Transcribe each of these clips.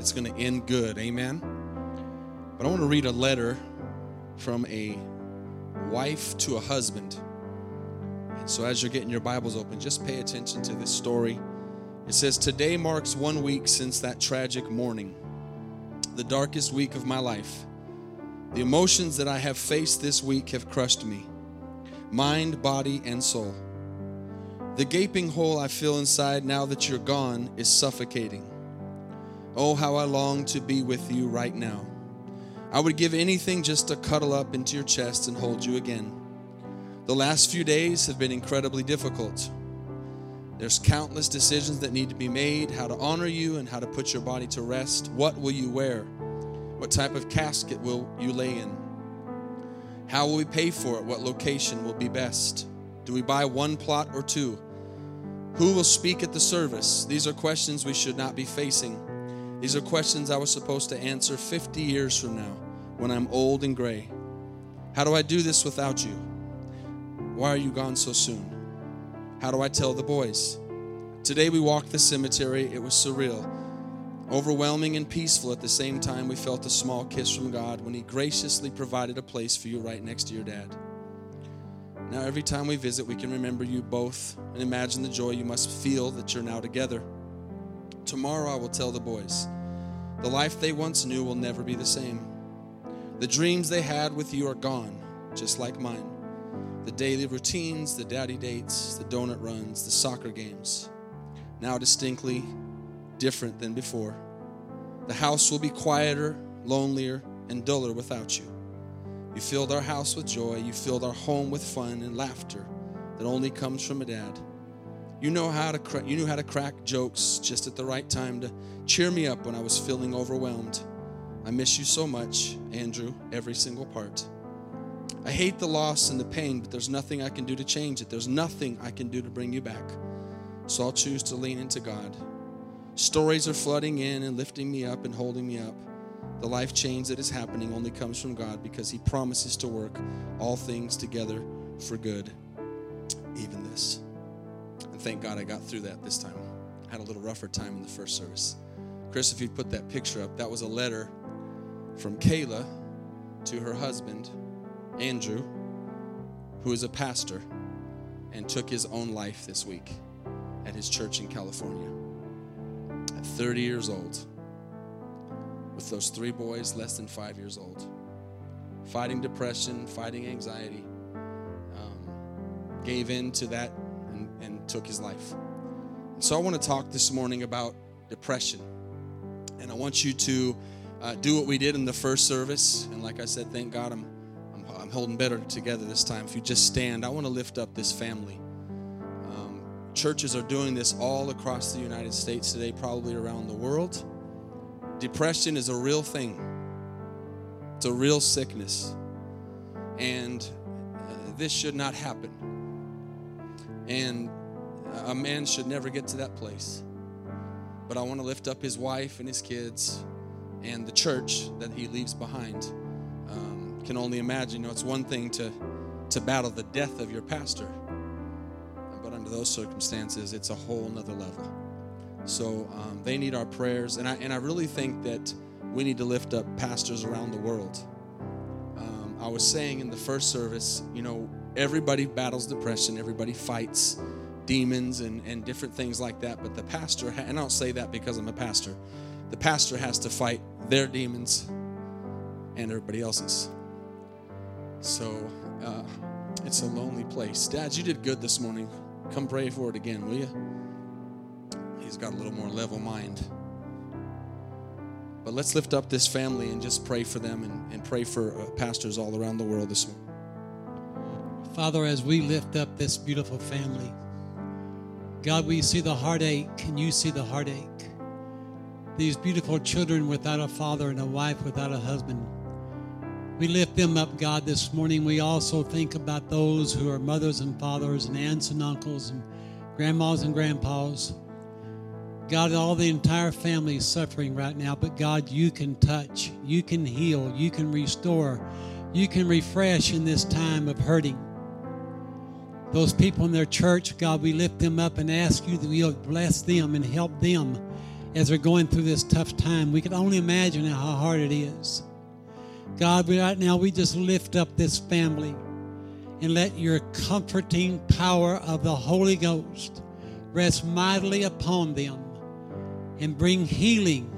it's going to end good. Amen. But I want to read a letter from a wife to a husband. And so as you're getting your Bibles open, just pay attention to this story. It says, Today marks one week since that tragic morning, the darkest week of my life. The emotions that I have faced this week have crushed me mind, body, and soul. The gaping hole I feel inside now that you're gone is suffocating. Oh, how I long to be with you right now. I would give anything just to cuddle up into your chest and hold you again. The last few days have been incredibly difficult. There's countless decisions that need to be made how to honor you and how to put your body to rest. What will you wear? What type of casket will you lay in? How will we pay for it? What location will be best? Do we buy one plot or two? Who will speak at the service? These are questions we should not be facing. These are questions I was supposed to answer 50 years from now when I'm old and gray. How do I do this without you? Why are you gone so soon? How do I tell the boys? Today we walked the cemetery. It was surreal, overwhelming, and peaceful at the same time. We felt a small kiss from God when He graciously provided a place for you right next to your dad. Now, every time we visit, we can remember you both and imagine the joy you must feel that you're now together. Tomorrow I will tell the boys. The life they once knew will never be the same. The dreams they had with you are gone, just like mine. The daily routines, the daddy dates, the donut runs, the soccer games. Now distinctly different than before. The house will be quieter, lonelier, and duller without you. You filled our house with joy. You filled our home with fun and laughter that only comes from a dad. You know how to cra- you knew how to crack jokes just at the right time to cheer me up when I was feeling overwhelmed. I miss you so much, Andrew, every single part. I hate the loss and the pain, but there's nothing I can do to change it. There's nothing I can do to bring you back. So I'll choose to lean into God. Stories are flooding in and lifting me up and holding me up. The life change that is happening only comes from God because He promises to work all things together for good, even this. And thank God I got through that this time. I had a little rougher time in the first service. Chris, if you'd put that picture up, that was a letter from Kayla to her husband, Andrew, who is a pastor and took his own life this week at his church in California at 30 years old with those three boys less than five years old, fighting depression, fighting anxiety, um, gave in to that and, took his life. So I want to talk this morning about depression. And I want you to uh, do what we did in the first service. And like I said, thank God I'm, I'm, I'm holding better together this time. If you just stand, I want to lift up this family. Um, churches are doing this all across the United States today, probably around the world. Depression is a real thing, it's a real sickness. And uh, this should not happen. And a man should never get to that place. But I want to lift up his wife and his kids and the church that he leaves behind. Um, can only imagine, you know, it's one thing to, to battle the death of your pastor, but under those circumstances, it's a whole nother level. So um, they need our prayers, and I and I really think that we need to lift up pastors around the world. Um, I was saying in the first service, you know, everybody battles depression, everybody fights demons and, and different things like that. But the pastor, and I don't say that because I'm a pastor, the pastor has to fight their demons and everybody else's. So uh, it's a lonely place. Dad, you did good this morning. Come pray for it again, will you? He's got a little more level mind. But let's lift up this family and just pray for them and, and pray for uh, pastors all around the world this morning. Father, as we lift up this beautiful family, God, we see the heartache and you see the heartache. These beautiful children without a father and a wife without a husband. We lift them up, God, this morning. We also think about those who are mothers and fathers and aunts and uncles and grandmas and grandpas. God, all the entire family is suffering right now, but God, you can touch, you can heal, you can restore, you can refresh in this time of hurting. Those people in their church, God, we lift them up and ask you that you'll bless them and help them as they're going through this tough time. We can only imagine how hard it is. God, right now we just lift up this family and let your comforting power of the Holy Ghost rest mightily upon them and bring healing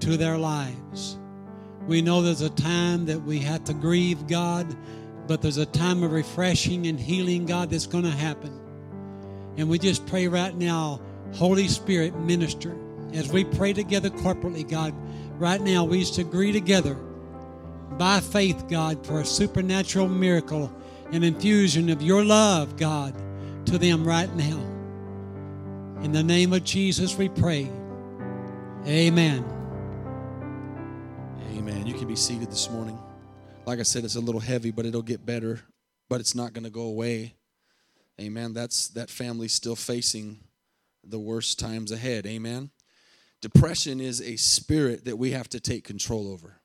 to their lives. We know there's a time that we have to grieve God, but there's a time of refreshing and healing, God, that's going to happen. And we just pray right now, Holy Spirit, minister. As we pray together corporately, God, right now we just agree together by faith, God, for a supernatural miracle and infusion of your love, God, to them right now. In the name of Jesus, we pray. Amen. Amen. You can be seated this morning. Like I said, it's a little heavy, but it'll get better, but it's not going to go away. Amen. That's that family still facing the worst times ahead. Amen. Depression is a spirit that we have to take control over.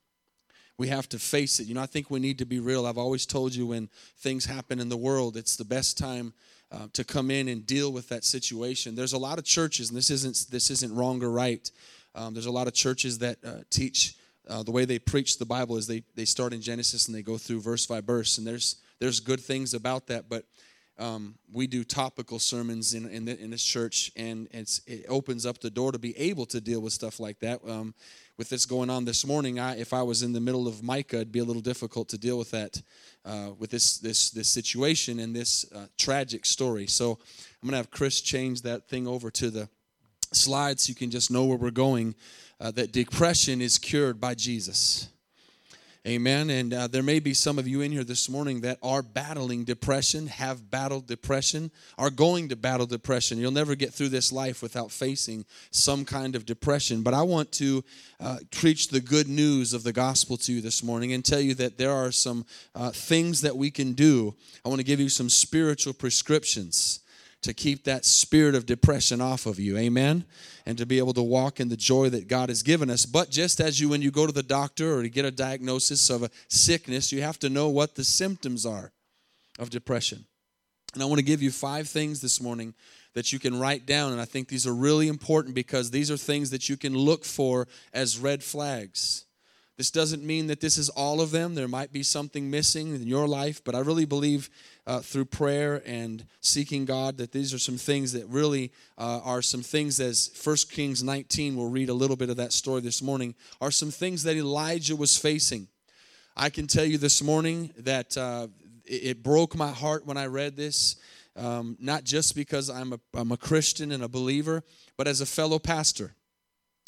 We have to face it. You know, I think we need to be real. I've always told you when things happen in the world, it's the best time uh, to come in and deal with that situation. There's a lot of churches, and this isn't this isn't wrong or right. Um, there's a lot of churches that uh, teach uh, the way they preach the Bible is they they start in Genesis and they go through verse by verse, and there's there's good things about that, but um, we do topical sermons in in, the, in, this church, and it opens up the door to be able to deal with stuff like that. Um, with this going on this morning, I, if I was in the middle of Micah, it'd be a little difficult to deal with that, uh, with this this this situation and this uh, tragic story. So I'm gonna have Chris change that thing over to the slides so you can just know where we're going. Uh, that depression is cured by Jesus. Amen. And uh, there may be some of you in here this morning that are battling depression, have battled depression, are going to battle depression. You'll never get through this life without facing some kind of depression. But I want to uh, preach the good news of the gospel to you this morning and tell you that there are some uh, things that we can do. I want to give you some spiritual prescriptions to keep that spirit of depression off of you. Amen. And to be able to walk in the joy that God has given us. But just as you, when you go to the doctor or to get a diagnosis of a sickness, you have to know what the symptoms are of depression. And I want to give you five things this morning that you can write down. And I think these are really important because these are things that you can look for as red flags. This doesn't mean that this is all of them. There might be something missing in your life, but I really believe uh, through prayer and seeking God that these are some things that really uh, are some things, as 1 Kings 19, we'll read a little bit of that story this morning, are some things that Elijah was facing. I can tell you this morning that uh, it, broke my heart when I read this, um, not just because I'm a, I'm a Christian and a believer, but as a fellow pastor.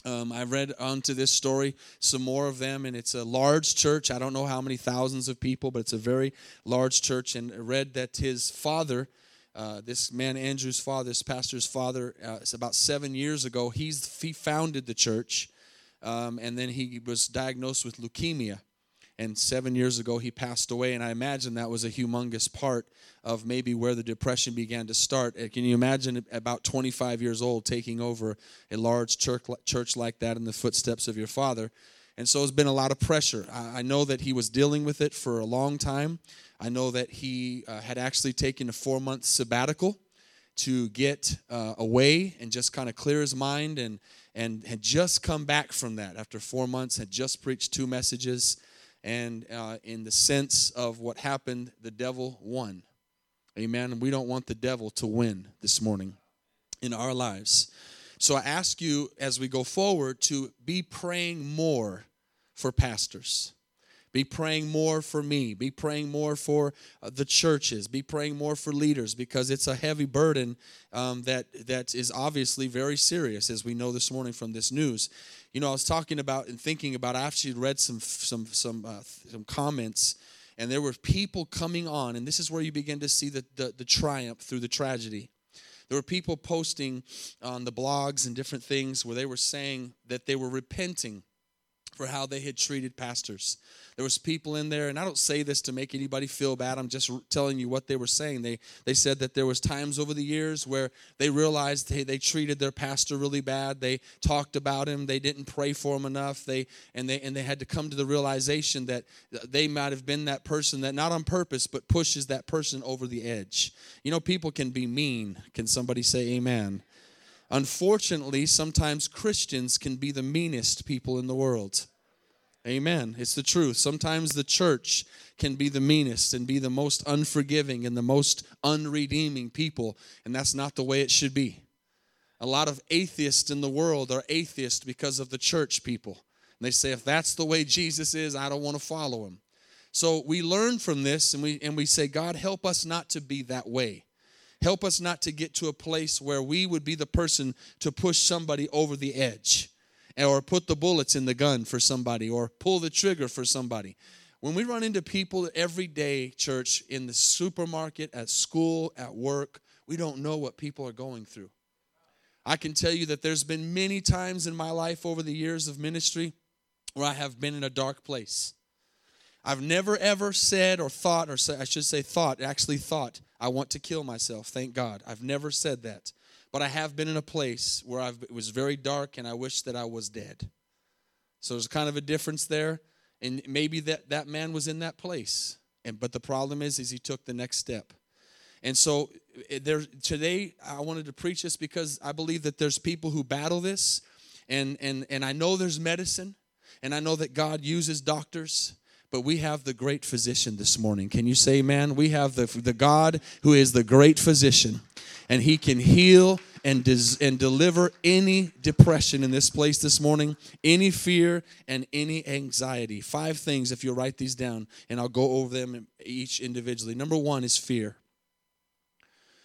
Um, I read onto this story some more of them, and it's a large church. I don't know how many thousands of people, but it's a very large church. And I read that his father, uh, this man Andrew's father, this pastor's father, uh, about seven years ago. He's he founded the church, um, and then he was diagnosed with leukemia and seven years ago he passed away and i imagine that was a humongous part of maybe where the depression began to start. Can you imagine about 25 years old taking over a large church, church like that in the footsteps of your father? And so it's been a lot of pressure. I know that he was dealing with it for a long time. I know that he uh, had actually taken a four month sabbatical to get uh, away and just kind of clear his mind and and had just come back from that after four months had just preached two messages and uh, in the sense of what happened, the devil won. Amen. We don't want the devil to win this morning in our lives. So I ask you as we go forward to be praying more for pastors. Be praying more for me. Be praying more for uh, the churches. Be praying more for leaders because it's a heavy burden um, that that is obviously very serious, as we know this morning from this news. You know, I was talking about and thinking about. I actually read some some some uh, some comments, and there were people coming on, and this is where you begin to see the, the, the triumph through the tragedy. There were people posting on the blogs and different things where they were saying that they were repenting for how they had treated pastors. There was people in there and i don't say this to make anybody feel bad. I'm just telling you what they were saying. They they said that there was times over the years where they realized they, they treated their pastor really bad. They talked about him. They didn't pray for him enough. They and they and they had to come to the realization that they might have been that person that not on purpose but pushes that person over the edge. You know people can be mean. Can somebody say amen Unfortunately, sometimes Christians can be the meanest people in the world. Amen. It's the truth. Sometimes the church can be the meanest and be the most unforgiving and the most unredeeming people, and that's not the way it should be. A lot of atheists in the world are atheists because of the church people. And they say, if that's the way Jesus is, I don't want to follow him. So we learn from this and we and we say, God, help us not to be that way. Help us not to get to a place where we would be the person to push somebody over the edge or put the bullets in the gun for somebody or pull the trigger for somebody. When we run into people every day, church, in the supermarket, at school, at work, we don't know what people are going through. I can tell you that there's been many times in my life over the years of ministry where I have been in a dark place. I've never ever said or thought, or I should say thought, actually thought, I want to kill myself. Thank God. I've never said that. But I have been in a place where I've, it was very dark and I wish that I was dead. So there's kind of a difference there. And maybe that, that man was in that place. And but the problem is, is he took the next step. And so eh, there today I wanted to preach this because I believe that there's people who battle this. And and and I know there's medicine, and I know that God uses doctors but we have the great physician this morning. Can you say, man? We have the, the God who is the great physician, and he can heal and, des- and deliver any depression in this place this morning, any fear, and any anxiety. Five things, if you'll write these down, and I'll go over them each individually. Number one is fear.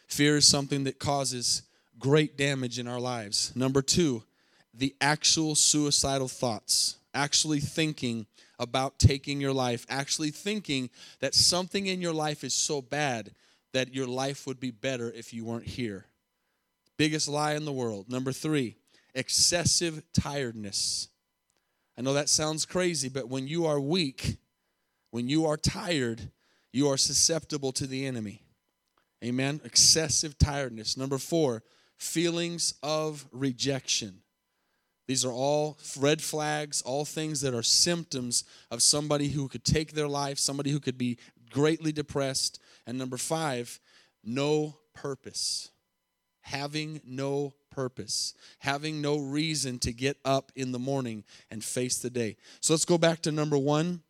Fear is something that causes great damage in our lives. Number two, the actual suicidal thoughts, actually thinking about taking your life, actually thinking that something in your life is so bad that your life would be better if you weren't here. Biggest lie in the world. Number three, excessive tiredness. I know that sounds crazy, but when you are weak, when you are tired, you are susceptible to the enemy. Amen. Excessive tiredness. Number four, feelings of rejection. These are all red flags, all things that are symptoms of somebody who could take their life, somebody who could be greatly depressed. And number five, no purpose. Having no purpose, having no reason to get up in the morning and face the day. So let's go back to number one.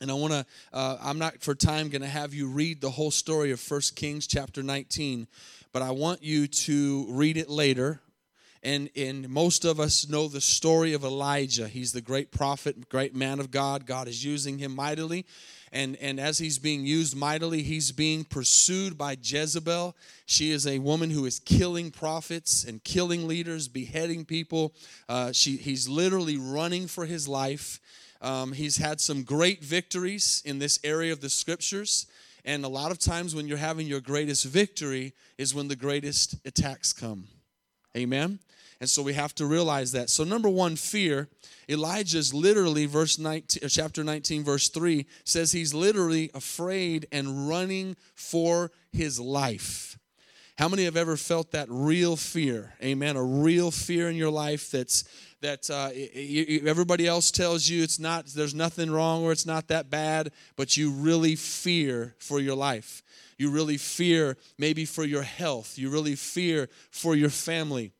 And I want to, uh, I'm not for time going to have you read the whole story of First Kings chapter 19, but I want you to read it later and, and most of us know the story of Elijah. He's the great prophet, great man of God. God is using him mightily. And, and as he's being used mightily, he's being pursued by Jezebel. She is a woman who is killing prophets and killing leaders, beheading people. Uh, she, he's literally running for his life. Um, he's had some great victories in this area of the scriptures. And a lot of times, when you're having your greatest victory, is when the greatest attacks come. Amen. And so we have to realize that. So number 1 fear. Elijah's literally verse 19 uh, chapter 19 verse 3 says he's literally afraid and running for his life. How many have ever felt that real fear? Amen. A real fear in your life that's that uh, everybody else tells you it's not there's nothing wrong or it's not that bad, but you really fear for your life. You really fear maybe for your health. You really fear for your family.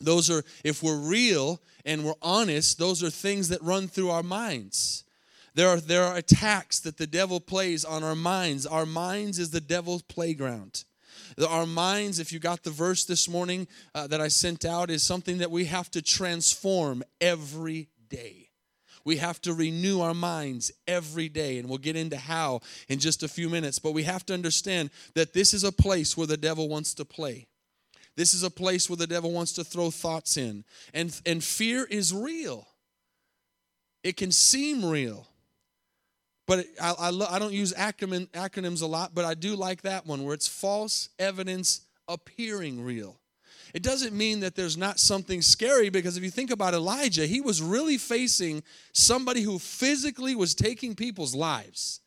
Those are, if we're real and we're honest, those are things that run through our minds. There are, there are attacks that the devil plays on our minds. Our minds is the devil's playground. Our minds, if you got the verse this morning uh, that I sent out, is something that we have to transform every day. We have to renew our minds every day, and we'll get into how in just a few minutes. But we have to understand that this is a place where the devil wants to play. This is a place where the devil wants to throw thoughts in. And, and fear is real, it can seem real. But I, I, I don't use acronym, acronyms a lot, but I do like that one where it's false evidence appearing real. It doesn't mean that there's not something scary because if you think about Elijah, he was really facing somebody who physically was taking people's lives.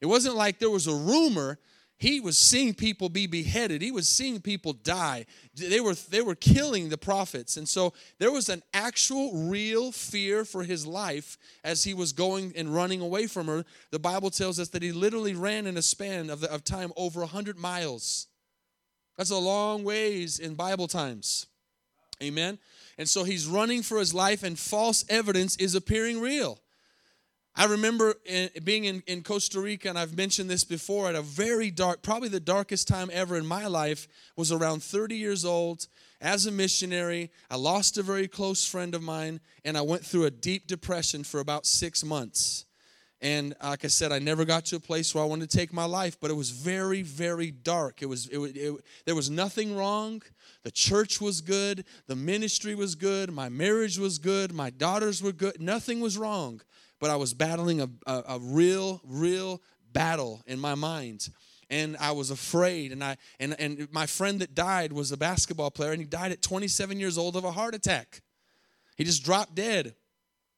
It wasn't like there was a rumor he was seeing people be beheaded. He was seeing people die. They were they were killing the prophets. And so there was an actual real fear for his life as he was going and running away from her. The bible tells us that he literally ran in a span of, the, of time over 100 miles. That's a long ways in bible times. Amen. And so he's running for his life, and false evidence is appearing real. I remember in, being in, in Costa Rica, and I've mentioned this before, at a very dark, probably the darkest time ever in my life, was around 30 years old. As a missionary, I lost a very close friend of mine, and I went through a deep depression for about six months. And like I said, I never got to a place where I wanted to take my life, but it was very, very dark. It was, it, it, there was nothing wrong. The church was good. The ministry was good. My marriage was good. My daughters were good. Nothing was wrong. But I was battling a, a, a real, real battle in my mind and I was afraid. And I and and my friend that died was a basketball player, and he died at 27 years old of a heart attack. He just dropped dead.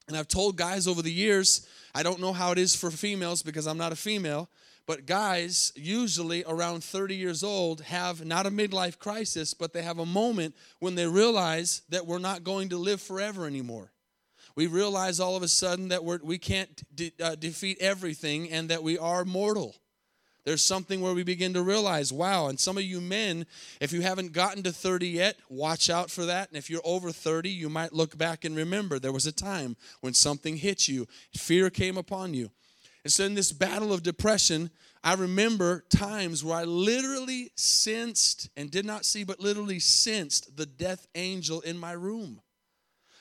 And I've told guys over the years, I don't know how it is for females because I'm not a female, but guys, usually around 30 years old, have not a midlife crisis, but they have a moment when they realize that we're not going to live forever anymore. We realize all of a sudden that we're, we can't de- uh, defeat everything and that we are mortal. There's something where we begin to realize, wow, and some of you men, if you haven't gotten to 30 yet, watch out for that. And if you're over 30, you might look back and remember there was a time when something hit you, fear came upon you. And so in this battle of depression, I remember times where I literally sensed and did not see, but literally sensed the death angel in my room.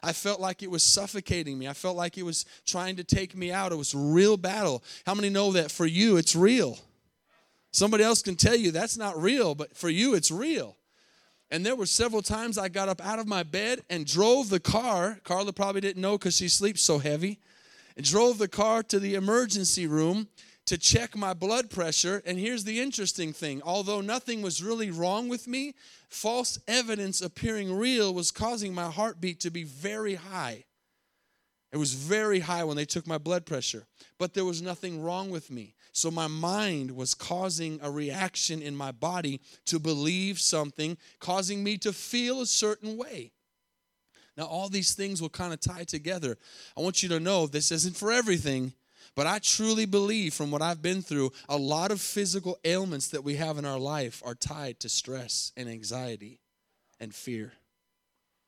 I felt like it was suffocating me. I felt like it was trying to take me out. It was real battle. How many know that for you it's real? Somebody else can tell you that's not real, but for you, it's real. And there were several times I got up out of my bed and drove the car. Carla probably didn't know because she sleeps so heavy. And drove the car to the emergency room to check my blood pressure. And here's the interesting thing although nothing was really wrong with me, false evidence appearing real was causing my heartbeat to be very high. It was very high when they took my blood pressure, but there was nothing wrong with me. So my mind was causing a reaction in my body to believe something, causing me to feel a certain way. Now, all these things will kind of tie together. I want you to know this isn't for everything, but I truly believe from what I've been through, a lot of physical ailments that we have in our life are tied to stress and anxiety and fear.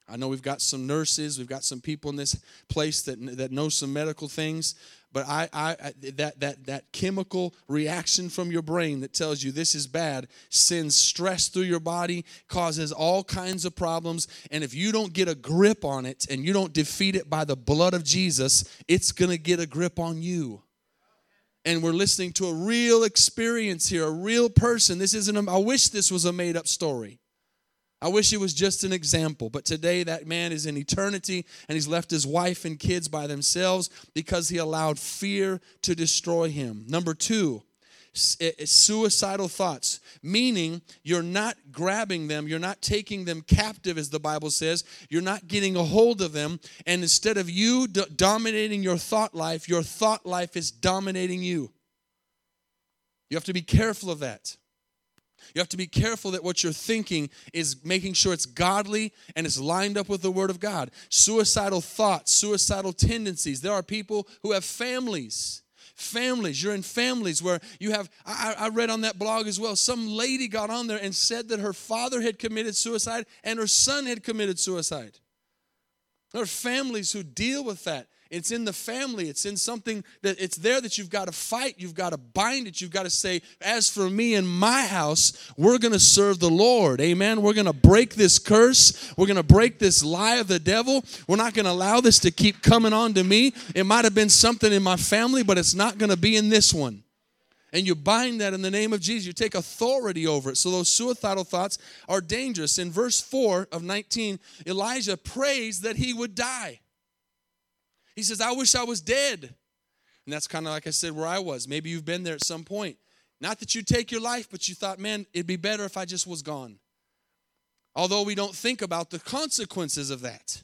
I know we've got some nurses, we've got some people in this place that, that know some medical things, but I, I, that, that, that chemical reaction from your brain that tells you this is bad sends stress through your body, causes all kinds of problems. And if you don't get a grip on it and you don't defeat it by the blood of Jesus, it's going to get a grip on you. And we're listening to a real experience here, a real person. This isn't, a, I wish this was a made up story. I wish it was just an example, but today that man is in eternity and he's left his wife and kids by themselves because he allowed fear to destroy him. Number two, eh, eh, suicidal thoughts, meaning you're not grabbing them, you're not taking them captive, as the Bible says, you're not getting a hold of them, and instead of you dominating your thought life, your thought life is dominating you. You have to be careful of that. You have to be careful that what you're thinking is making sure it's godly and it's lined up with the Word of God. Suicidal thoughts, suicidal tendencies. There are people who have families. Families, you're in families where you have. I, I read on that blog as well. Some lady got on there and said that her father had committed suicide and her son had committed suicide. There are families who deal with that. It's in the family. It's in something that it's there that you've got to fight. You've got to bind it. You've got to say, as for me and my house, we're going to serve the Lord. Amen. We're going to break this curse. We're going to break this lie of the devil. We're not going to allow this to keep coming on to me. It might have been something in my family, but it's not going to be in this one and you bind that in the name of Jesus. You take authority over it. So those suicidal thoughts are dangerous. In verse 4 of 19, Elijah prays that he would die. He says, I wish I was dead. And that's kind of like I said, where I was. Maybe you've been there at some point. Not that you take your life, but you thought, man, it'd be better if I just was gone. Although we don't think about the consequences of that.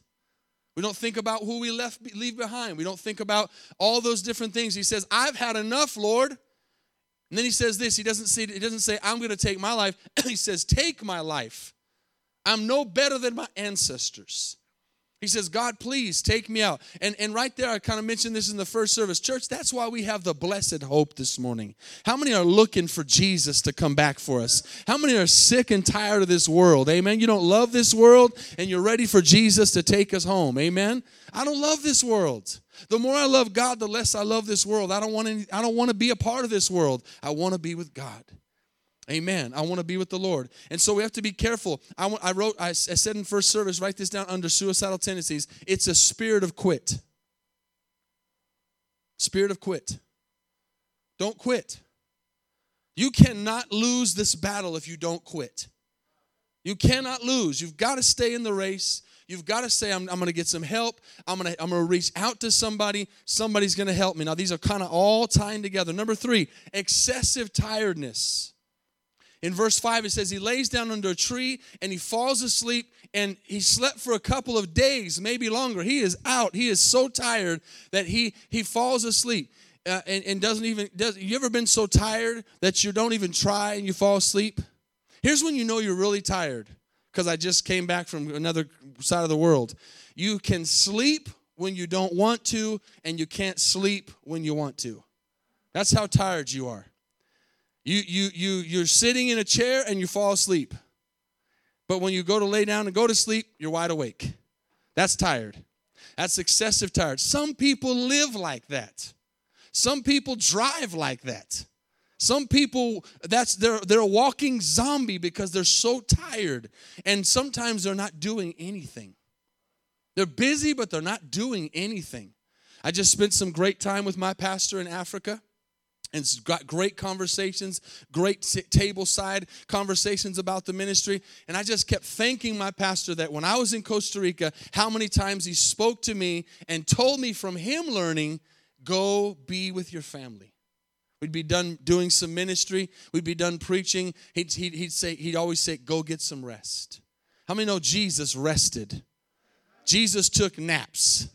We don't think about who we left leave behind. We don't think about all those different things. He says, I've had enough, Lord. And then he says this. He doesn't say, he doesn't say, I'm going to take my life. he says, take my life. I'm no better than my ancestors. He says, God, please take me out. And, and right there, I kind of mentioned this in the first service. Church, that's why we have the blessed hope this morning. How many are looking for Jesus to come back for us? How many are sick and tired of this world? Amen. You don't love this world and you're ready for Jesus to take us home. Amen. I don't love this world. The more I love God, the less I love this world. I don't want any, I don't want to be a part of this world. I want to be with God. Amen. I want to be with the Lord. And so we have to be careful. I, want, I wrote, I, I said in first service, write this down under suicidal tendencies. It's a spirit of quit. Spirit of quit. Don't quit. You cannot lose this battle if you don't quit. You cannot lose. You've got to stay in the race. You've got to say, I'm, I'm going to get some help. I'm going to I'm going to reach out to somebody. Somebody's going to help me. Now, these are kind of all tying together. Number three, excessive tiredness. In verse 5, it says, He lays down under a tree and he falls asleep, and he slept for a couple of days, maybe longer. He is out. He is so tired that he, he falls asleep. Uh, and, and doesn't even does you ever been so tired that you don't even try and you fall asleep here's when you know you're really tired because i just came back from another side of the world you can sleep when you don't want to and you can't sleep when you want to that's how tired you are you, you, you, you're sitting in a chair and you fall asleep. But when you go to lay down and go to sleep, you're wide awake. That's tired. That's excessive tired. Some people live like that. Some people drive like that. Some people that's they're they're a walking zombie because they're so tired and sometimes they're not doing anything. They're busy but they're not doing anything. I just spent some great time with my pastor in Africa and got great conversations, great table side conversations about the ministry. And I just kept thanking my pastor that when I was in Costa Rica, how many times he spoke to me and told me from him learning, go be with your family. We'd be done doing some ministry, we'd be done preaching. He'd, he'd, he'd say, he'd always say, go get some rest. How many know Jesus rested? Jesus took naps.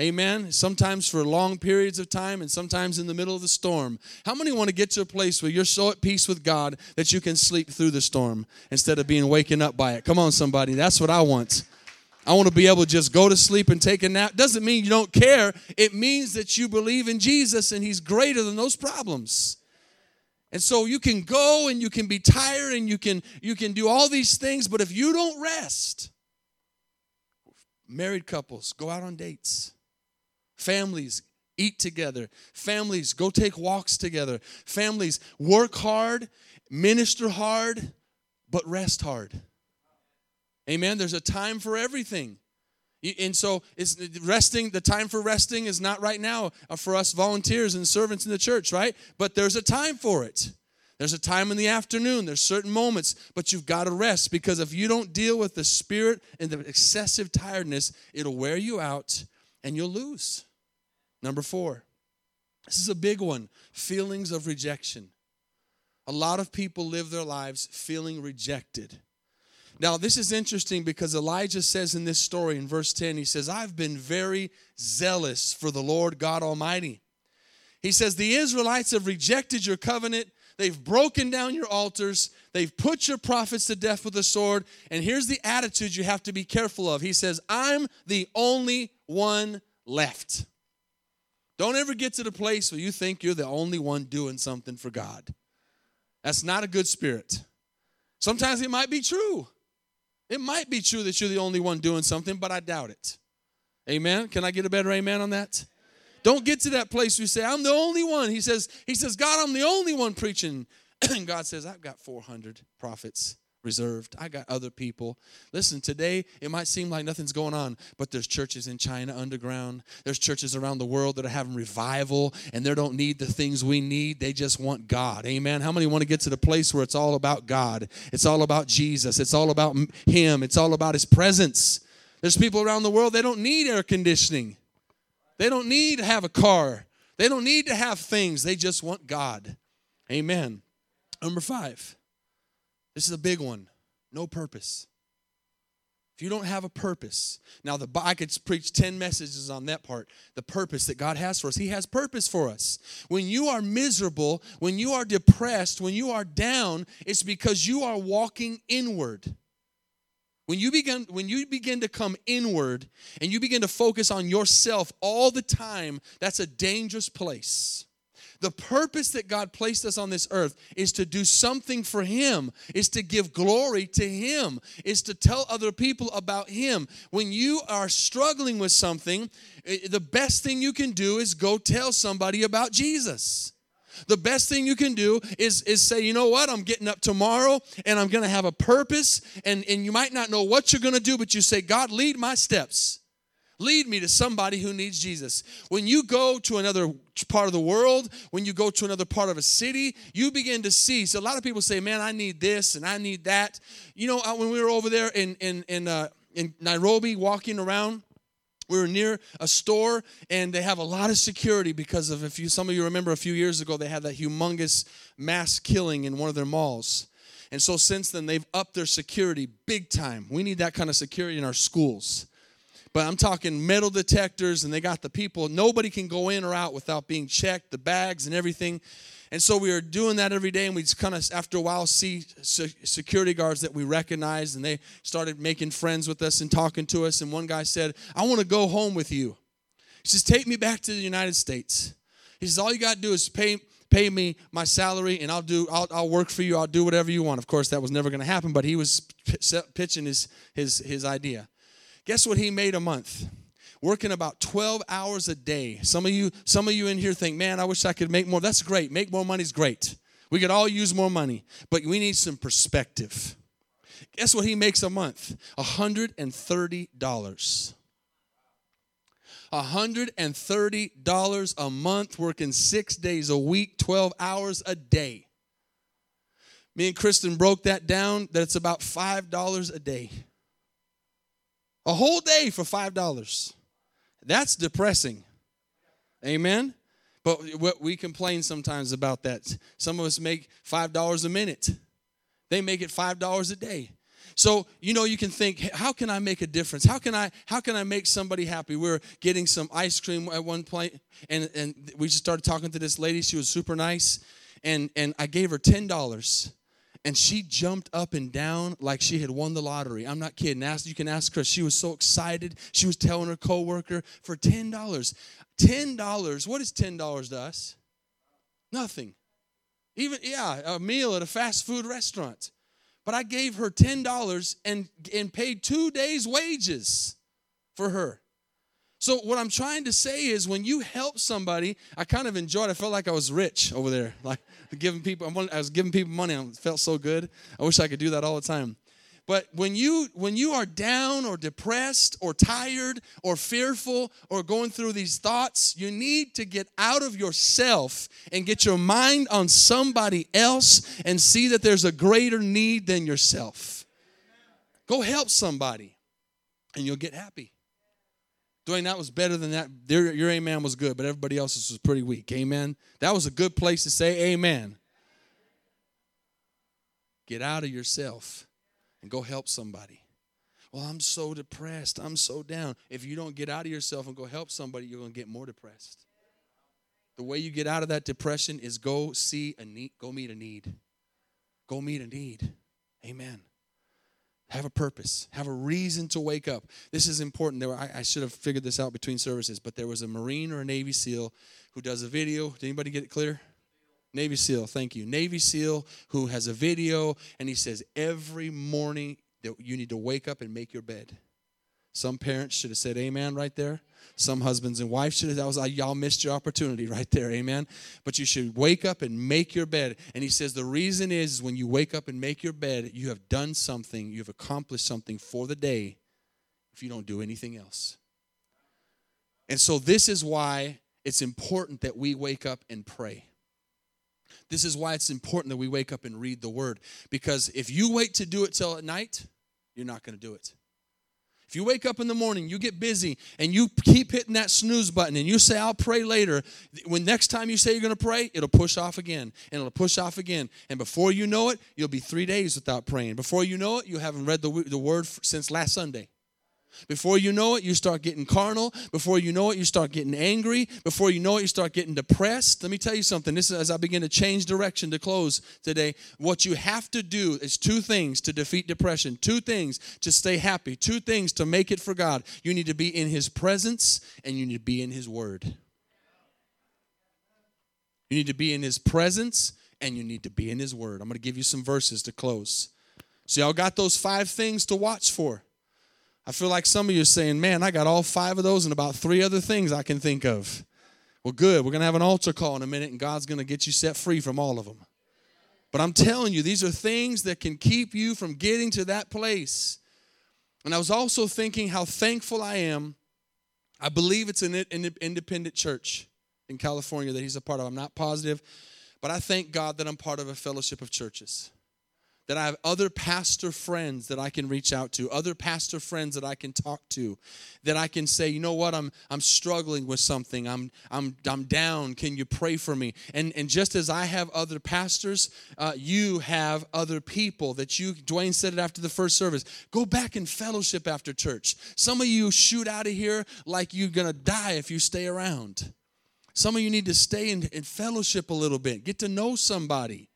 Amen. Sometimes for long periods of time and sometimes in the middle of the storm. How many want to get to a place where you're so at peace with God that you can sleep through the storm instead of being waken up by it? Come on, somebody. That's what I want. I want to be able to just go to sleep and take a nap. Doesn't mean you don't care. It means that you believe in Jesus and He's greater than those problems. And so you can go and you can be tired and you can you can do all these things, but if you don't rest, married couples go out on dates Families, eat together. Families, go take walks together. Families, work hard, minister hard, but rest hard. Amen. There's a time for everything. And so it's resting, the time for resting is not right now uh, for us volunteers and servants in the church, right? But there's a time for it. There's a time in the afternoon, there's certain moments, but you've got to rest because if you don't deal with the spirit and the excessive tiredness, it'll wear you out and you'll lose. Number four, this is a big one feelings of rejection. A lot of people live their lives feeling rejected. Now, this is interesting because Elijah says in this story in verse 10, he says, I've been very zealous for the Lord God Almighty. He says, The Israelites have rejected your covenant. They've broken down your altars. They've put your prophets to death with a sword. And here's the attitude you have to be careful of. He says, I'm the only one left. Don't ever get to the place where you think you're the only one doing something for God. That's not a good spirit. Sometimes it might be true. It might be true that you're the only one doing something, but I doubt it. Amen. Can I get a better amen on that? Don't get to that place where you say, I'm the only one. He says, He says, God, I'm the only one preaching. And God says, I've got 400 prophets reserved. I got other people. Listen, today it might seem like nothing's going on, but there's churches in China underground. There's churches around the world that are having revival and they don't need the things we need. They just want God. Amen. How many want to get to the place where it's all about God? It's all about Jesus. It's all about him. It's all about his presence. There's people around the world they don't need air conditioning. They don't need to have a car. They don't need to have things. They just want God. Amen. Number 5 this is a big one. No purpose. If you don't have a purpose, now the I could preach 10 messages on that part. The purpose that God has for us. He has purpose for us. When you are miserable, when you are depressed, when you are down, it's because you are walking inward. When you begin when you begin to come inward and you begin to focus on yourself all the time, that's a dangerous place. The purpose that God placed us on this earth is to do something for Him, is to give glory to Him, is to tell other people about Him. When you are struggling with something, eh, the best thing you can do is go tell somebody about Jesus. The best thing you can do is, is say, you know what, I'm getting up tomorrow and I'm going to have a purpose. And, and you might not know what you're going to do, but you say, God, lead my steps. Lead me to somebody who needs Jesus. When you go to another part of the world, when you go to another part of a city, you begin to see. So a lot of people say, "Man, I need this and I need that." You know, uh, when we were over there in in in, uh, in Nairobi, walking around, we were near a store and they have a lot of security because of if you some of you remember a few years ago they had that humongous mass killing in one of their malls and so since then they've upped their security big time we need that kind of security in our schools but I'm talking metal detectors, and they got the people. Nobody can go in or out without being checked, the bags and everything. And so we were doing that every day, and we kind of, after a while, see security guards that we recognized, and they started making friends with us and talking to us. And one guy said, I want to go home with you. He says, Take me back to the United States. He says, All you got to do is pay, pay me my salary, and I'll, do, I'll, I'll work for you. I'll do whatever you want. Of course, that was never going to happen, but he was pitching his, his, his idea. Guess what he made a month? Working about 12 hours a day. Some of you, some of you in here think, man, I wish I could make more. That's great. Make more money is great. We could all use more money, but we need some perspective. Guess what he makes a month? $130. $130 a month, working six days a week, 12 hours a day. Me and Kristen broke that down, that it's about $5 a day. A whole day for $5. That's depressing. Amen? But what we complain sometimes about that. Some of us make $5 a minute, they make it $5 a day. So, you know, you can think, how can I make a difference? How can I how can I make somebody happy? We are getting some ice cream at one point and, and we just started talking to this lady. She was super nice. And and I gave her ten dollars and she jumped up and down like she had won the lottery. I'm not kidding. Ask, you can ask her. She was so excited. She was telling her coworker for $10. $10, what is $10 to us? Nothing. Even, yeah, a meal at a fast food restaurant. But I gave her $10 and, and paid two days' wages for her. So what I'm trying to say is when you help somebody, I kind of enjoyed. It. I felt like I was rich over there, like giving people. I was giving people money. I felt so good. I wish I could do that all the time. But when you when you are down or depressed or tired or fearful or going through these thoughts, you need to get out of yourself and get your mind on somebody else and see that there's a greater need than yourself. Go help somebody and you'll get happy. Dwayne, that was better than that. Your, amen was good, but everybody else's was pretty weak. Amen. That was a good place to say amen. Get out of yourself and go help somebody. Well, I'm so depressed. I'm so down. If you don't get out of yourself and go help somebody, you're going to get more depressed. The way you get out of that depression is go see a need, go meet a need. Go meet a need. Amen. Have a purpose. Have a reason to wake up. This is important. There were, I, I, should have figured this out between services, but there was a Marine or a Navy SEAL who does a video. Did anybody get it clear? Navy SEAL, thank you. Navy SEAL who has a video, and he says every morning that you need to wake up and make your bed. Some parents should have said amen right there. Some husbands and wives should have, that was like, y'all missed your opportunity right there, amen. But you should wake up and make your bed. And he says the reason is when you wake up and make your bed, you have done something, you've accomplished something for the day if you don't do anything else. And so this is why it's important that we wake up and pray. This is why it's important that we wake up and read the word. Because if you wait to do it till at night, you're not going to do it. If you wake up in the morning, you get busy, and you keep hitting that snooze button, and you say, I'll pray later, when next time you say you're going to pray, it'll push off again, and it'll push off again. And before you know it, you'll be three days without praying. Before you know it, you haven't read the, the word since last Sunday. Before you know it, you start getting carnal. Before you know it, you start getting angry. Before you know it, you start getting depressed. Let me tell you something. This is as I begin to change direction to close today. What you have to do is two things to defeat depression, two things to stay happy, two things to make it for God. You need to be in His presence and you need to be in His Word. You need to be in His presence and you need to be in His Word. I'm going to give you some verses to close. So, y'all got those five things to watch for. I feel like some of you are saying, man, I got all five of those and about three other things I can think of. Well, good. We're going to have an altar call in a minute, and God's going to get you set free from all of them. But I'm telling you, these are things that can keep you from getting to that place. And I was also thinking how thankful I am. I believe it's an independent church in California that he's a part of. I'm not positive, but I thank God that I'm part of a fellowship of churches that I have other pastor friends that I can reach out to, other pastor friends that I can talk to, that I can say, you know what, I'm I'm struggling with something. I'm I'm I'm down. Can you pray for me? And and just as I have other pastors, uh, you have other people that you. Dwayne said it after the first service. Go back and fellowship after church. Some of you shoot out of here like you're gonna die if you stay around. Some of you need to stay in, in fellowship a little bit. Get to know somebody.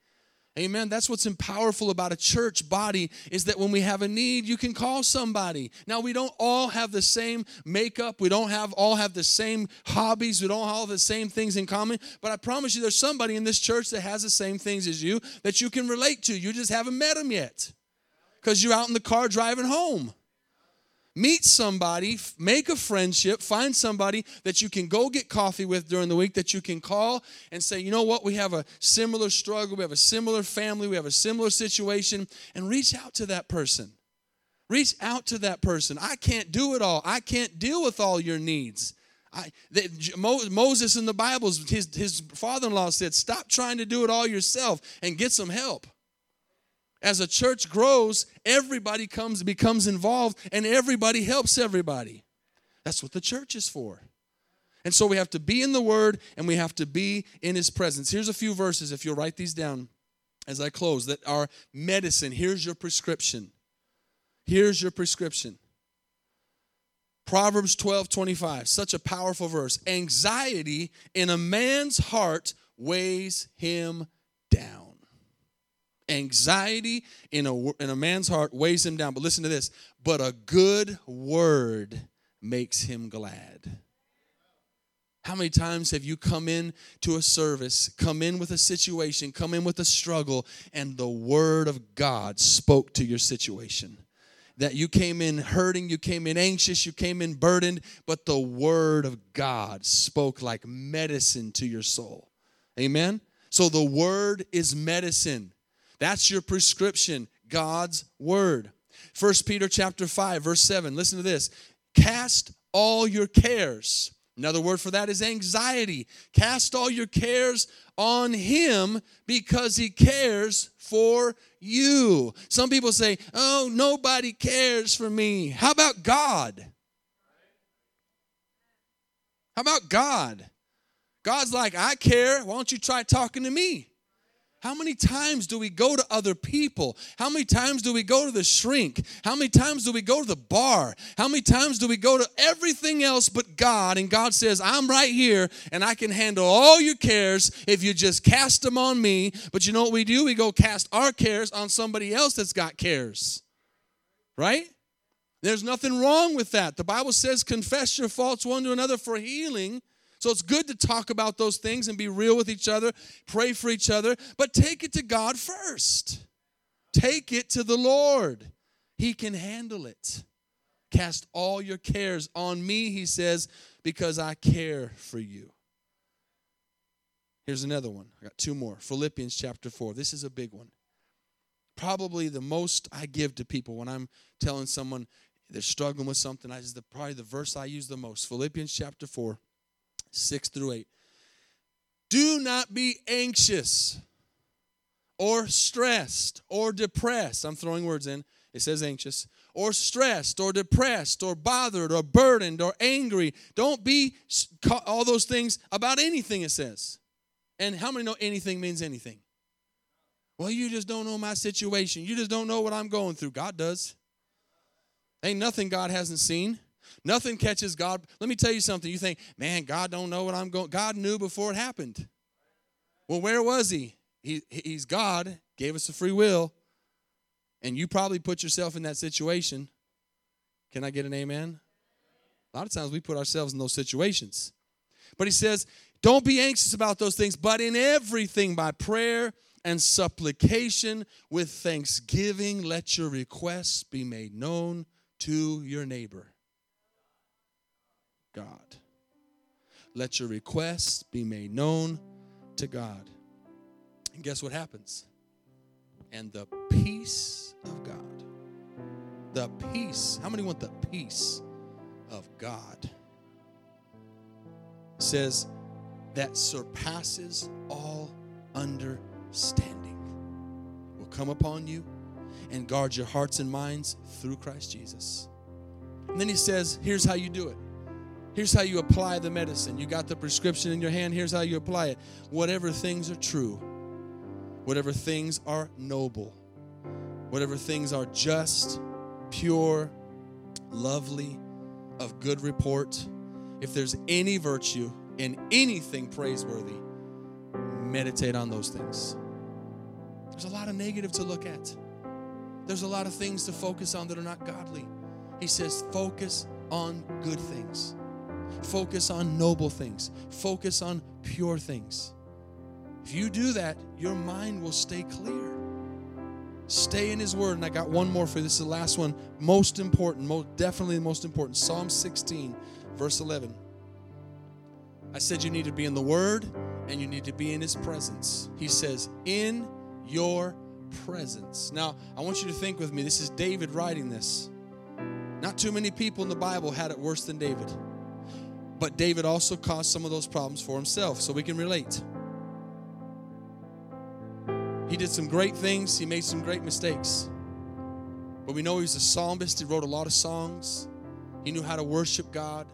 Amen. That's what's powerful about a church body is that when we have a need, you can call somebody. Now we don't all have the same makeup. We don't have all have the same hobbies. We don't all have the same things in common. But I promise you, there's somebody in this church that has the same things as you that you can relate to. You just haven't met them yet because you're out in the car driving home meet somebody, make a friendship, find somebody that you can go get coffee with during the week that you can call and say, you know what, we have a similar struggle, we have a similar family, we have a similar situation, and reach out to that person. Reach out to that person. I can't do it all. I can't deal with all your needs. I, they, Moses in the Bible, his, his father in law said, Stop trying to do it all yourself and get some help as a church grows, everybody comes becomes involved and everybody helps everybody. That's what the church is for. And so we have to be in the word and we have to be in his presence. Here's a few verses if you'll write these down as I close that are medicine. Here's your prescription. Here's your prescription. Proverbs 12 25, such a powerful verse. Anxiety in a man's heart weighs him. Anxiety in a, in a man's heart weighs him down. But listen to this. But a good word makes him glad. How many times have you come in to a service, come in with a situation, come in with a struggle, and the word of God spoke to your situation? That you came in hurting, you came in anxious, you came in burdened, but the word of God spoke like medicine to your soul. Amen? So the word is medicine. That's your prescription, God's word. First Peter chapter 5 verse 7. Listen to this. Cast all your cares. Another word for that is anxiety. Cast all your cares on him because he cares for you. Some people say, "Oh, nobody cares for me." How about God? How about God? God's like, "I care. Why don't you try talking to me?" How many times do we go to other people? How many times do we go to the shrink? How many times do we go to the bar? How many times do we go to everything else but God? And God says, I'm right here and I can handle all your cares if you just cast them on me. But you know what we do? We go cast our cares on somebody else that's got cares. Right? There's nothing wrong with that. The Bible says, confess your faults one to another for healing. So it's good to talk about those things and be real with each other, pray for each other, but take it to God first. Take it to the Lord. He can handle it. Cast all your cares on me, he says, because I care for you. Here's another one. I got two more. Philippians chapter 4. This is a big one. Probably the most I give to people when I'm telling someone they're struggling with something. I is the probably the verse I use the most. Philippians chapter 4. 6 through 8. Do not be anxious or stressed or depressed. I'm throwing words in. It says anxious or stressed or depressed or bothered or burdened or angry. Don't be all those things about anything, it says. And how many know anything means anything? Well, you just don't know my situation. You just don't know what I'm going through. God does. Ain't nothing God hasn't seen. Nothing catches God. Let me tell you something. You think, man, God don't know what I'm going. God knew before it happened. Well, where was he? he? He's God, gave us a free will, and you probably put yourself in that situation. Can I get an amen? A lot of times we put ourselves in those situations. But he says, don't be anxious about those things, but in everything by prayer and supplication with thanksgiving, let your requests be made known to your neighbor. God. Let your requests be made known to God. And guess what happens? And the peace of God. The peace. How many want the peace of God? says that surpasses all understanding will come upon you and guard your hearts and minds through Christ Jesus. And then he says, here's how you do it. Here's how you apply the medicine. You got the prescription in your hand. Here's how you apply it. Whatever things are true, whatever things are noble, whatever things are just, pure, lovely, of good report, if there's any virtue in anything praiseworthy, meditate on those things. There's a lot of negative to look at. There's a lot of things to focus on that are not godly. He says, focus on good things. Focus on noble things. Focus on pure things. If you do that, your mind will stay clear. Stay in His Word. And I got one more for you. This is the last one. Most important, most, definitely the most important. Psalm 16, verse 11. I said you need to be in the Word and you need to be in His presence. He says, In your presence. Now, I want you to think with me. This is David writing this. Not too many people in the Bible had it worse than David. But David also caused some of those problems for himself, so we can relate. He did some great things, he made some great mistakes. But we know he was a psalmist, he wrote a lot of songs, he knew how to worship God.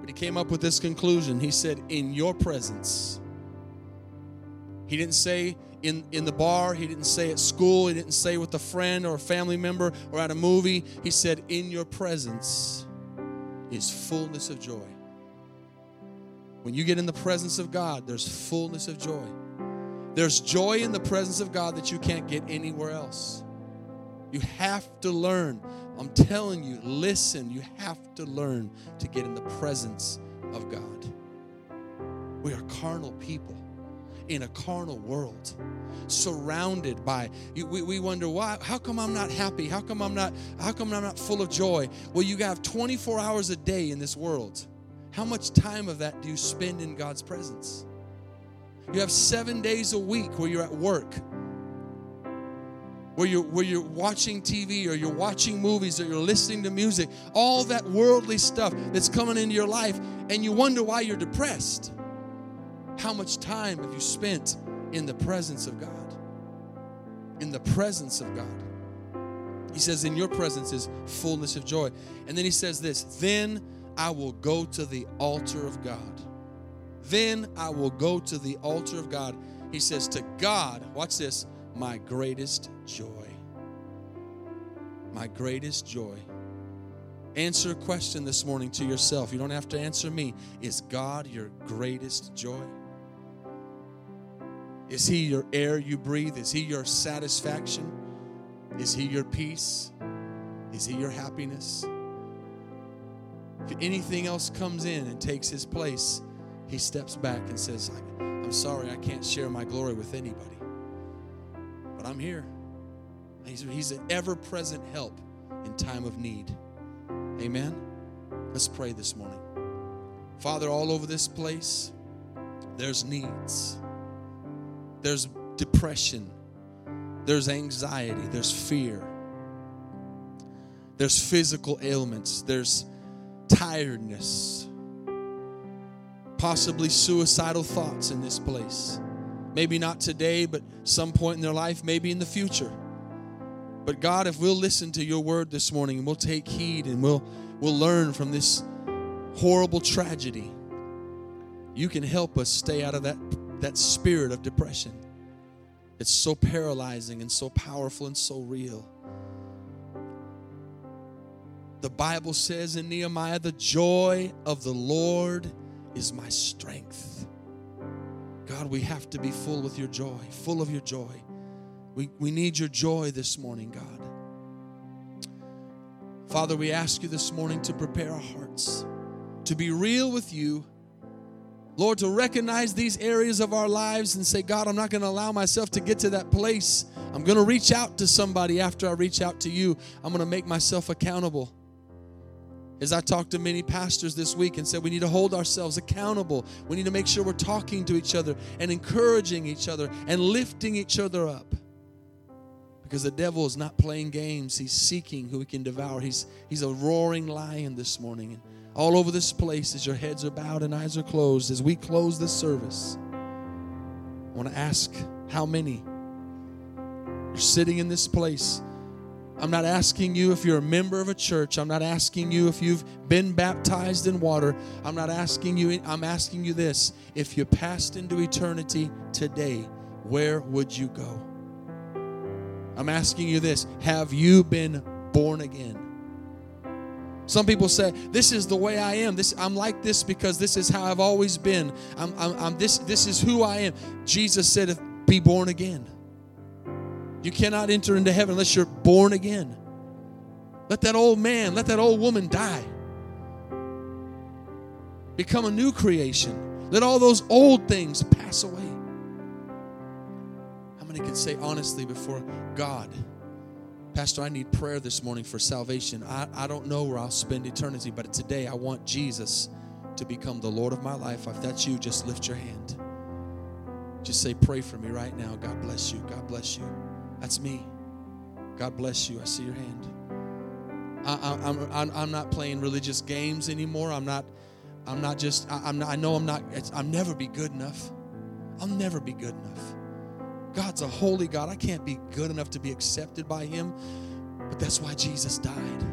But he came up with this conclusion. He said, In your presence. He didn't say in, in the bar, he didn't say at school, he didn't say with a friend or a family member or at a movie. He said, In your presence is fullness of joy. When you get in the presence of God, there's fullness of joy. There's joy in the presence of God that you can't get anywhere else. You have to learn. I'm telling you, listen, you have to learn to get in the presence of God. We are carnal people in a carnal world surrounded by we, we wonder why how come i'm not happy how come i'm not how come i'm not full of joy well you have 24 hours a day in this world how much time of that do you spend in god's presence you have seven days a week where you're at work where you're where you're watching TV or you're watching movies or you're listening to music, all that worldly stuff that's coming into your life, and you wonder why you're depressed. How much time have you spent in the presence of God? In the presence of God. He says, In your presence is fullness of joy. And then he says this, then I will go to the altar of God. Then I will go to the altar of God. He says, To God, watch this, my greatest joy. My greatest joy. Answer a question this morning to yourself. You don't have to answer me. Is God your greatest joy? Is He your air you breathe? Is He your satisfaction? Is He your peace? Is He your happiness? If anything else comes in and takes His place, He steps back and says, I'm sorry, I can't share my glory with anybody. But I'm here. He's, he's an ever present help in time of need. Amen. Let's pray this morning. Father, all over this place, there's needs there's depression, there's anxiety, there's fear, there's physical ailments, there's tiredness, possibly suicidal thoughts in this place. Maybe not today, but some point in their life, maybe in the future. But God, if we'll listen to your word this morning and we'll take heed and we'll we'll learn from this horrible tragedy, you can help us stay out of that that spirit of depression. It's so paralyzing and so powerful and so real. The Bible says in Nehemiah, the joy of the Lord is my strength. God, we have to be full with your joy, full of your joy. We, we need your joy this morning, God. Father, we ask you this morning to prepare our hearts, to be real with you. Lord, to recognize these areas of our lives and say, God, I'm not going to allow myself to get to that place. I'm going to reach out to somebody after I reach out to you. I'm going to make myself accountable. As I talked to many pastors this week and said, we need to hold ourselves accountable. We need to make sure we're talking to each other and encouraging each other and lifting each other up. Because the devil is not playing games, he's seeking who he can devour. He's, he's a roaring lion this morning. And all over this place, as your heads are bowed and eyes are closed, as we close this service, I want to ask how many are sitting in this place. I'm not asking you if you're a member of a church. I'm not asking you if you've been baptized in water. I'm not asking you, I'm asking you this. If you passed into eternity today, where would you go? I'm asking you this Have you been born again? Some people say, This is the way I am. This, I'm like this because this is how I've always been. I'm, I'm, I'm this, this is who I am. Jesus said, Be born again. You cannot enter into heaven unless you're born again. Let that old man, let that old woman die. Become a new creation. Let all those old things pass away. How many can say honestly before God, Pastor, I need prayer this morning for salvation. I, I don't know where I'll spend eternity, but today I want Jesus to become the Lord of my life. If that's you, just lift your hand. Just say, Pray for me right now. God bless you. God bless you. That's me. God bless you. I see your hand. I, am I'm, I'm not playing religious games anymore. I'm not. I'm not just. I, am I know I'm not. I'll never be good enough. I'll never be good enough. God's a holy God. I can't be good enough to be accepted by Him. But that's why Jesus died.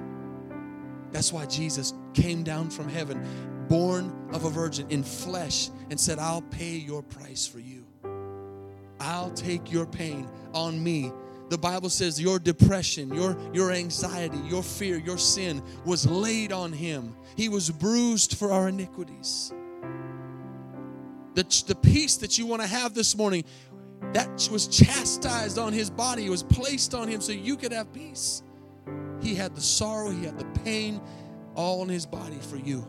That's why Jesus came down from heaven, born of a virgin in flesh, and said, I'll pay your price for you. I'll take your pain on me. The Bible says your depression, your, your anxiety, your fear, your sin was laid on him. He was bruised for our iniquities. The, the peace that you want to have this morning, that was chastised on his body, it was placed on him so you could have peace. He had the sorrow, he had the pain, all in his body for you.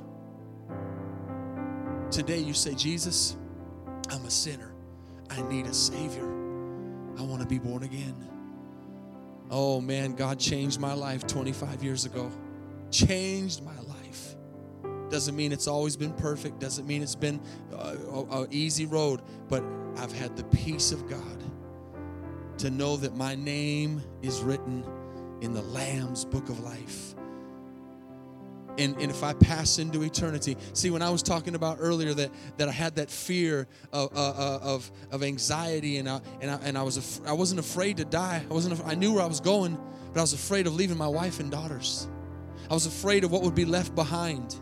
Today you say, Jesus, I'm a sinner. I need a Savior. I want to be born again. Oh man, God changed my life 25 years ago. Changed my life. Doesn't mean it's always been perfect, doesn't mean it's been uh, an easy road, but I've had the peace of God to know that my name is written in the Lamb's book of life and, and if I pass into eternity. See, when I was talking about earlier that, that I had that fear of, uh, uh of, of anxiety and I, and I, and I, was af- I wasn't afraid to die. I, wasn't af- I knew where I was going, but I was afraid of leaving my wife and daughters. I was afraid of what would be left behind.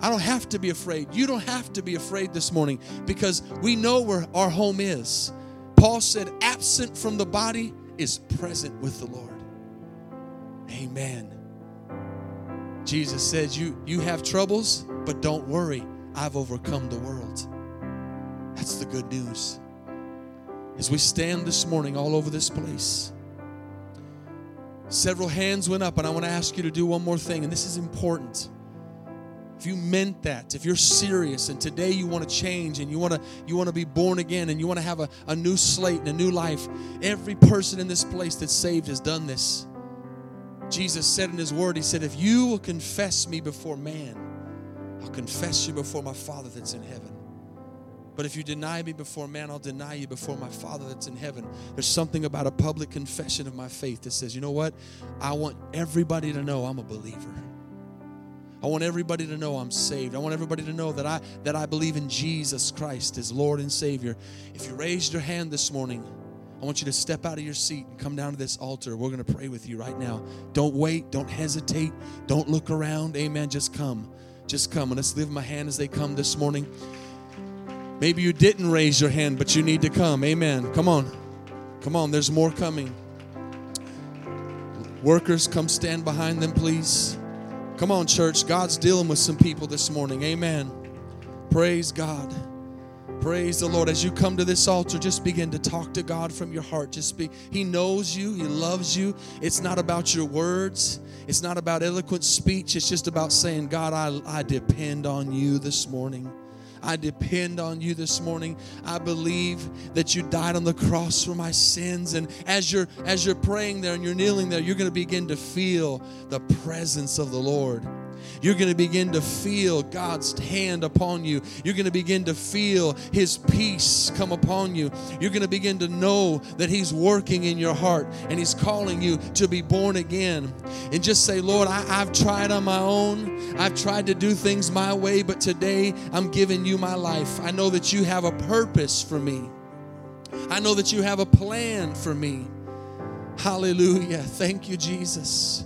I don't have to be afraid. You don't have to be afraid this morning because we know where our home is. Paul said, absent from the body is present with the Lord. Amen. Jesus says, you, you have troubles, but don't worry. I've overcome the world. That's the good news. As we stand this morning all over this place, several hands went up, and I want to ask you to do one more thing, and this is important. If you meant that, if you're serious and today you want to change and you want to you want to be born again and you want to have a, a new slate and a new life, every person in this place that's saved has done this. Jesus said in his word, He said, If you will confess me before man, I'll confess you before my Father that's in heaven. But if you deny me before man, I'll deny you before my Father that's in heaven. There's something about a public confession of my faith that says, you know what? I want everybody to know I'm a believer. I want everybody to know I'm saved. I want everybody to know that I that I believe in Jesus Christ as Lord and Savior. If you raised your hand this morning, I want you to step out of your seat and come down to this altar. We're going to pray with you right now. Don't wait. Don't hesitate. Don't look around. Amen. Just come. Just come. And let's lift my hand as they come this morning. Maybe you didn't raise your hand, but you need to come. Amen. Come on. Come on. There's more coming. Workers, come stand behind them, please. Come on, church. God's dealing with some people this morning. Amen. Praise God. Praise the Lord. As you come to this altar, just begin to talk to God from your heart. Just speak. He knows you, He loves you. It's not about your words, it's not about eloquent speech. It's just about saying, God, I, I depend on you this morning. I depend on you this morning. I believe that you died on the cross for my sins. And as you're as you're praying there and you're kneeling there, you're going to begin to feel the presence of the Lord. You're going to begin to feel God's hand upon you. You're going to begin to feel His peace come upon you. You're going to begin to know that He's working in your heart and He's calling you to be born again. And just say, Lord, I, have tried on my own. I've tried to do things my way, but today I'm giving you my life. I know that you have a purpose for me. I know that you have a plan for me. Hallelujah. Thank you, Jesus.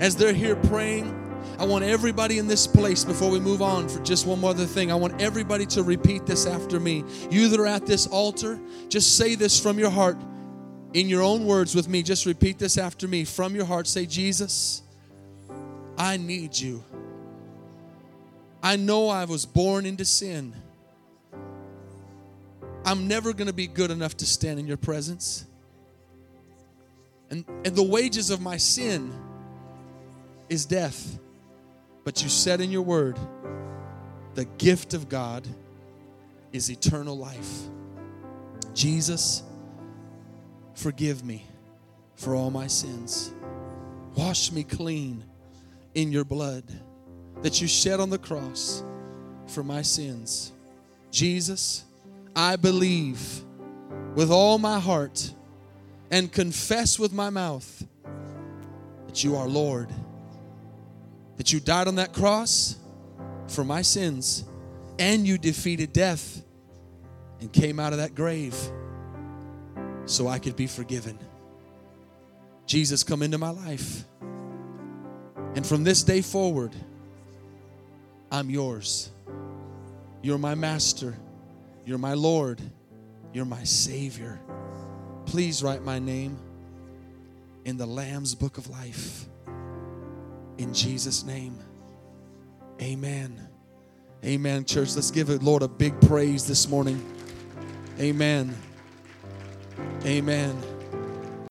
As they're here praying, I want everybody in this place, before we move on for just one more other thing, I want everybody to repeat this after me. You that are at this altar, just say this from your heart in your own words with me. Just repeat this after me from your heart. Say, Jesus, I need you. I know I was born into sin. I'm never going to be good enough to stand in your presence. And, and the wages of my sin is death. But you said in your word, the gift of God is eternal life. Jesus, forgive me for all my sins. Wash me clean in your blood that you shed on the cross for my sins. Jesus, I believe with all my heart and confess with my mouth that you are Lord that you died on that cross for my sins and you defeated death and came out of that grave so I could be forgiven. Jesus, come into my life. And from this day forward, I'm yours. You're my master. You're my Lord. You're my Savior. Please write my name in the Lamb's book of life. In Jesus' name, amen. Amen, church. Let's give the Lord a big praise this morning. Amen. Amen.